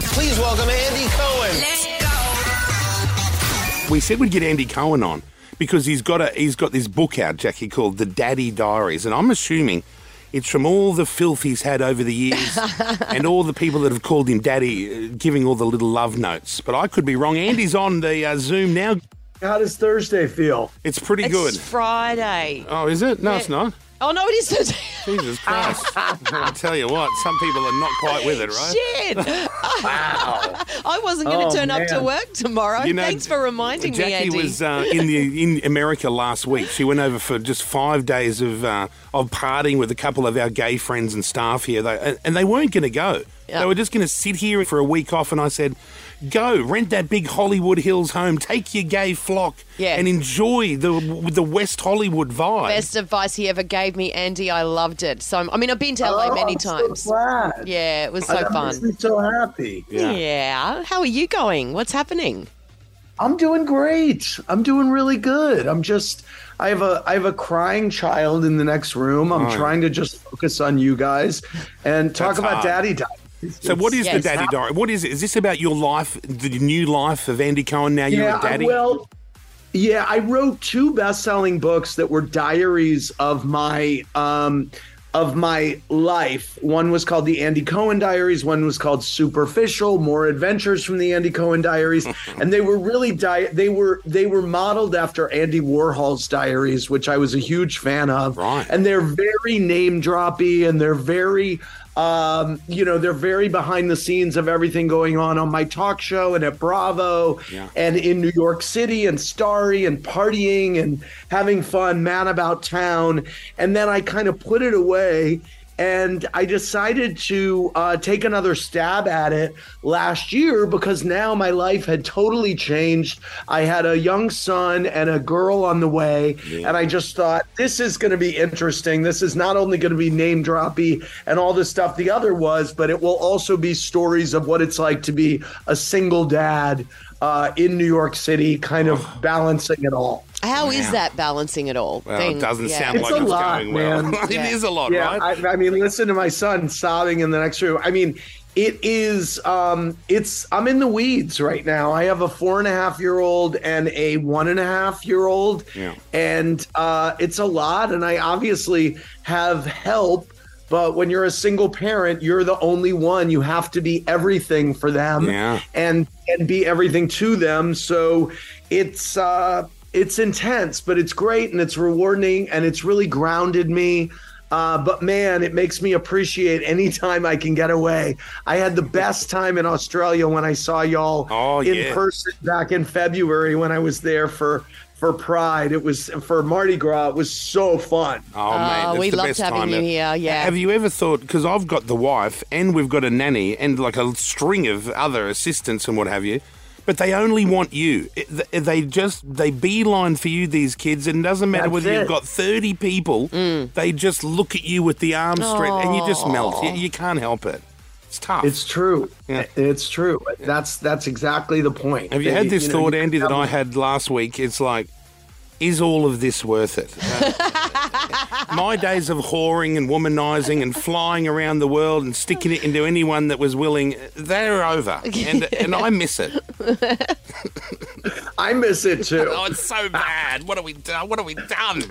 Please welcome Andy Cohen. We said we'd get Andy Cohen on because he's got a he's got this book out, Jackie, called The Daddy Diaries, and I'm assuming it's from all the filth he's had over the years and all the people that have called him daddy, uh, giving all the little love notes. But I could be wrong. Andy's on the uh, Zoom now. How does Thursday feel? It's pretty It's good. Friday. Oh, is it? No, it's not. Oh no, it is Thursday. Jesus Christ. I tell you what, some people are not quite with it, right? Shit. I wasn't going Oh, to turn up to work tomorrow. You know, Thanks for reminding Jackie me, Andy. was uh, in the in America last week. She went over for just five days of uh, of partying with a couple of our gay friends and staff here. They, and they weren't going to go. Yeah. They were just going to sit here for a week off. And I said, "Go rent that big Hollywood Hills home. Take your gay flock Yeah. and enjoy the the West Hollywood vibe." Best advice he ever gave me, Andy. I loved it. So, I mean, I've been to LA Oh, many I'm so times. glad. yeah, it was so That makes fun. me so happy. Yeah. How are you going? What's happening? I'm doing great. I'm doing really good. I'm just I have a I have a crying child in the next room. I'm Oh. trying to just focus on you guys and talk That's about hard. daddy time. So, what is the Daddy Diary? What is it? Is this about your life, the new life of Andy Cohen? Now you're a daddy. well, yeah, I wrote two best-selling books that were diaries of my um of my life. One was called The Andy Cohen Diaries, one was called Superficial, More Adventures from the Andy Cohen Diaries, and they were really di- they were they were modeled after Andy Warhol's diaries, which I was a huge fan of. Right. And they're very name droppy and they're very um, you know, they're very behind the scenes of everything going on on my talk show and at Bravo Yeah. and in New York City and starry and partying and having fun, mad about town. And then I kind of put it away and I decided to uh, take another stab at it last year because now my life had totally changed. I had a young son and a girl on the way, and I just thought this is going to be interesting. This is not only going to be name droppy and all the stuff the other was, but it will also be stories of what it's like to be a single dad uh, in New York City, kind of balancing it all. How is that balancing it all? well, Being- it doesn't yeah. sound It's like a it's lot, going well. man. it Yeah. is a lot, Yeah, right? I, I mean, listen to my son sobbing in the next room. I mean, it is. Um, it's. I'm in the weeds right now. I have a four and a half year old and a one and a half year old, Yeah. and uh, it's a lot. And I obviously have help. But when you're a single parent, you're the only one. You have to be everything for them, Yeah. and and be everything to them. So it's uh, it's intense, but it's great and it's rewarding and it's really grounded me. Uh, but man, it makes me appreciate any time I can get away. I had the best time in Australia when I saw y'all Oh, in yeah. person back in February when I was there for for Pride. It was for Mardi Gras. It was so fun. Oh, mate, Oh, that's we the loved having you here, yeah. Have you ever thought? Because I've got the wife, and we've got a nanny, and like a string of other assistants and what have you. But they only want you. They just they beeline for you. These kids, and it doesn't matter That's whether you've got thirty people. Mm. They just look at you with the arms stretched, and you just melt. You, you can't help it. It's tough. It's true. Yeah. It's true. That's that's exactly the point. Have you had this know, thought, you Andy, that I had last week? It's like, is all of this worth it? Uh, my days of whoring and womanizing and flying around the world and sticking it into anyone that was willing, they're over. And, and I miss it. I miss it too. Oh, it's so bad. What have we done? What have we done?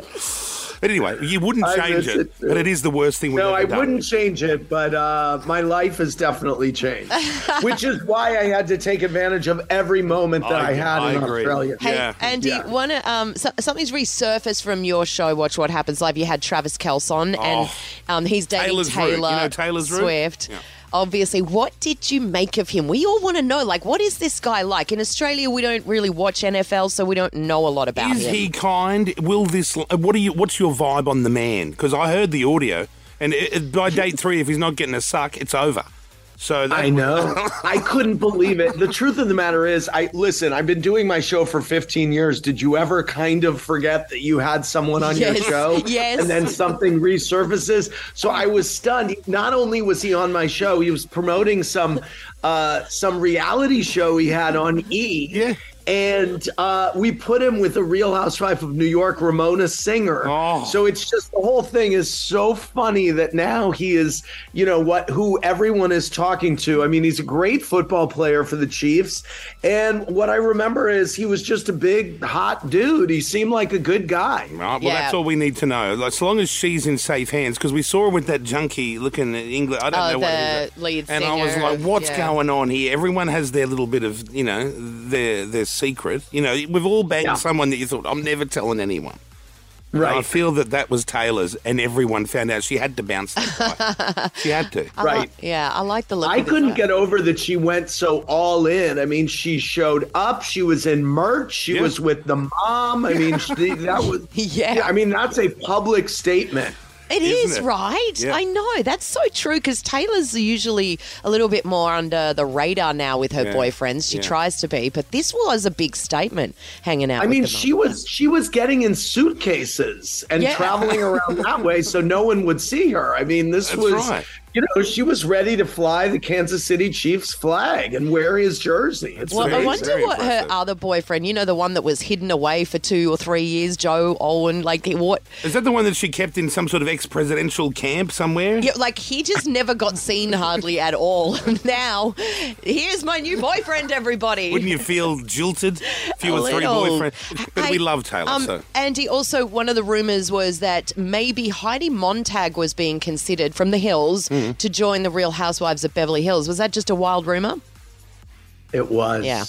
But anyway, you wouldn't change it, it but it is the worst thing we've No, ever I wouldn't change it, but uh, my life has definitely changed, which is why I had to take advantage of every moment that I, I- had I in agree. Australia. Hey, Yeah. Andy, Yeah. one um, so, something's resurfaced from your show. Watch what happens live. You had Travis Kelce on, and um, he's dating Taylor's Root. You Taylor know Taylor's Swift. Yeah. Obviously, what did you make of him? We all want to know, like, what is this guy like? In Australia, we don't really watch NFL, so we don't know a lot about Is him. he kind? Will this? Uh, what are you? What's your vibe on the man? Because I heard the audio, and it, it- by date three, if he's not getting a suck, it's over. So that, I know. I couldn't believe it. The truth of the matter is, I listen. I've been doing my show for 15 years. Did you ever kind of forget that you had someone on your show? yes. And then something resurfaces. So I was stunned. Not only was he on my show, he was promoting some uh, some reality show he had on E. Yeah. And uh, we put him with a Real Housewife of New York, Ramona Singer. Oh. So it's just the whole thing is so funny that now he is, you know, what who everyone is talking to. I mean, he's a great football player for the Chiefs, and what I remember is he was just a big hot dude. He seemed like a good guy. Right, well, Yeah. that's all we need to know. Like, so long as she's in safe hands, because we saw her with that junkie looking at England. I don't Oh, know what the it is. lead And I was like, what's yeah. going on here? Everyone has their little bit of, you know, their their secret. You know, we've all banged Yeah. someone that you thought, I'm never telling anyone. And I feel that that was Taylor's, and everyone found out she had to bounce she had to. I Right. like- yeah, I like the look. I of couldn't get over that she went so all in. I mean, she showed up. She was in merch. She Yeah. was with the mom. I mean, she, that was Yeah. I mean, that's a public statement. It Isn't is it? right. Yeah. I know that's so true because Taylor's usually a little bit more under the radar now with her Yeah. boyfriends. She Yeah. tries to be, but this was a big statement hanging out. I with mean, she mom. was she was getting in suitcases and Yeah. traveling around that way so no one would see her. I mean, this That's was right. You know, she was ready to fly the Kansas City Chiefs flag and wear his jersey. It's Well, I wonder very what impressive. her other boyfriend, you know, the one that was hidden away for two or three years, Joe Alwyn, like what? Is that the one that she kept in some sort of ex-presidential camp somewhere? Yeah, like he just never got seen hardly at all. now, here's my new boyfriend, everybody. Wouldn't you feel jilted if you A were three boyfriends? But Hey, we love Taylor, um, so. Andy, also, one of the rumours was that maybe Heidi Montag was being considered from the Hills Hmm. to join the Real Housewives of Beverly Hills. Was that just a wild rumour? it was. Yeah.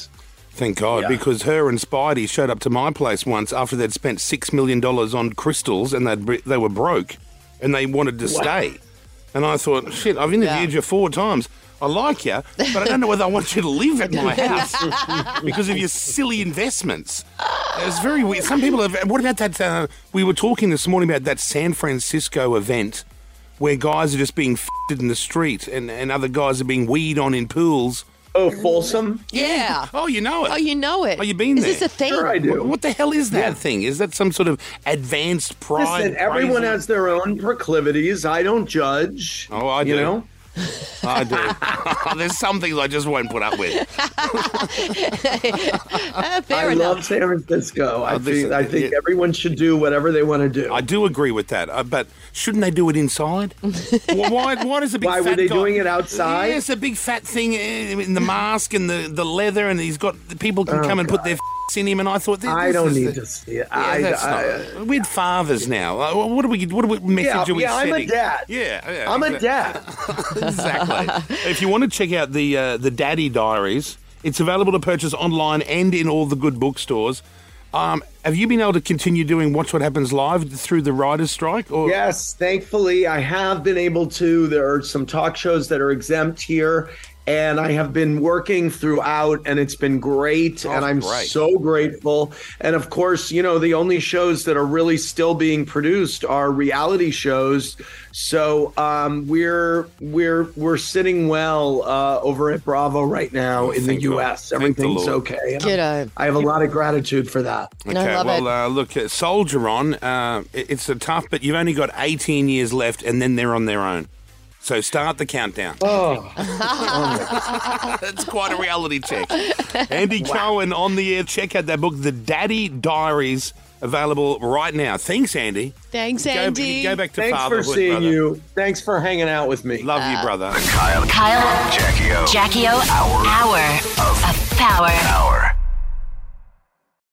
Thank God, Yeah. because her and Speidi showed up to my place once after they'd spent six million dollars on crystals and they'd, they were broke, and they wanted to stay. And I thought, shit, I've interviewed Yeah. you four times. I like you, but I don't know whether I want you to live at my house because of your silly investments. It's very weird. Some people have. What about that? Uh, we were talking this morning about that San Francisco event where guys are just being f***ed in the street and, and other guys are being weed on in pools. Oh, Folsom? Yeah. Oh, you know it. Oh, you know it. Oh, you been Is there? this a thing? Sure I do. What, what the hell is that Yeah. thing? Is that some sort of advanced pride? Listen, everyone crazy- has their own proclivities. I don't judge. Oh, I You do. know? I do. There's some things I just won't put up with. Uh, fair I enough. love San Francisco. I Oh, think I think yeah. everyone should do whatever they want to do. I do agree with that, uh, but shouldn't they do it inside? Why? Why, why does a big Why were they guy- doing it outside? It's a big fat thing uh, in the mask and the, the leather, and he's got the people can come and put their f- in him. And I thought, this, I don't need the- to see it. Yeah, I, that's I- not. We're fathers now. Uh, What do we? What do we message Yeah, are we yeah, I'm a dad. Yeah, yeah I'm a dad. exactly. if you want to check out the uh, the Daddy Diaries, it's available to purchase online and in all the good bookstores. Um, have you been able to continue doing Watch What Happens live through the writers' strike? Or Yes, thankfully, I have been able to. There are some talk shows that are exempt here, and I have been working throughout, and it's been great. Oh, and I'm great. so grateful. And of course, you know, the only shows that are really still being produced are reality shows. So um, we're we're we're sitting well uh, over at Bravo right now in the thank God. U.S. Thank the Everything's Lord. okay. And Kiddo. I have a lot of gratitude for that. I Okay, love well, it. uh, look, uh, Soldier On, uh, it's a tough, but you've only got 18 years left, and then they're on their own. So start the countdown. Oh, That's quite a reality check. Andy Cohen on the air. Check out that book, The Daddy Diaries, available right now. Thanks, Andy. Thanks, Go, Andy. go back to thanks for seeing brother. you. Thanks for hanging out with me. Love you, uh, brother. Kyle, Kyle, Jackie O. Jackie O, Hour. hour of power. Hour.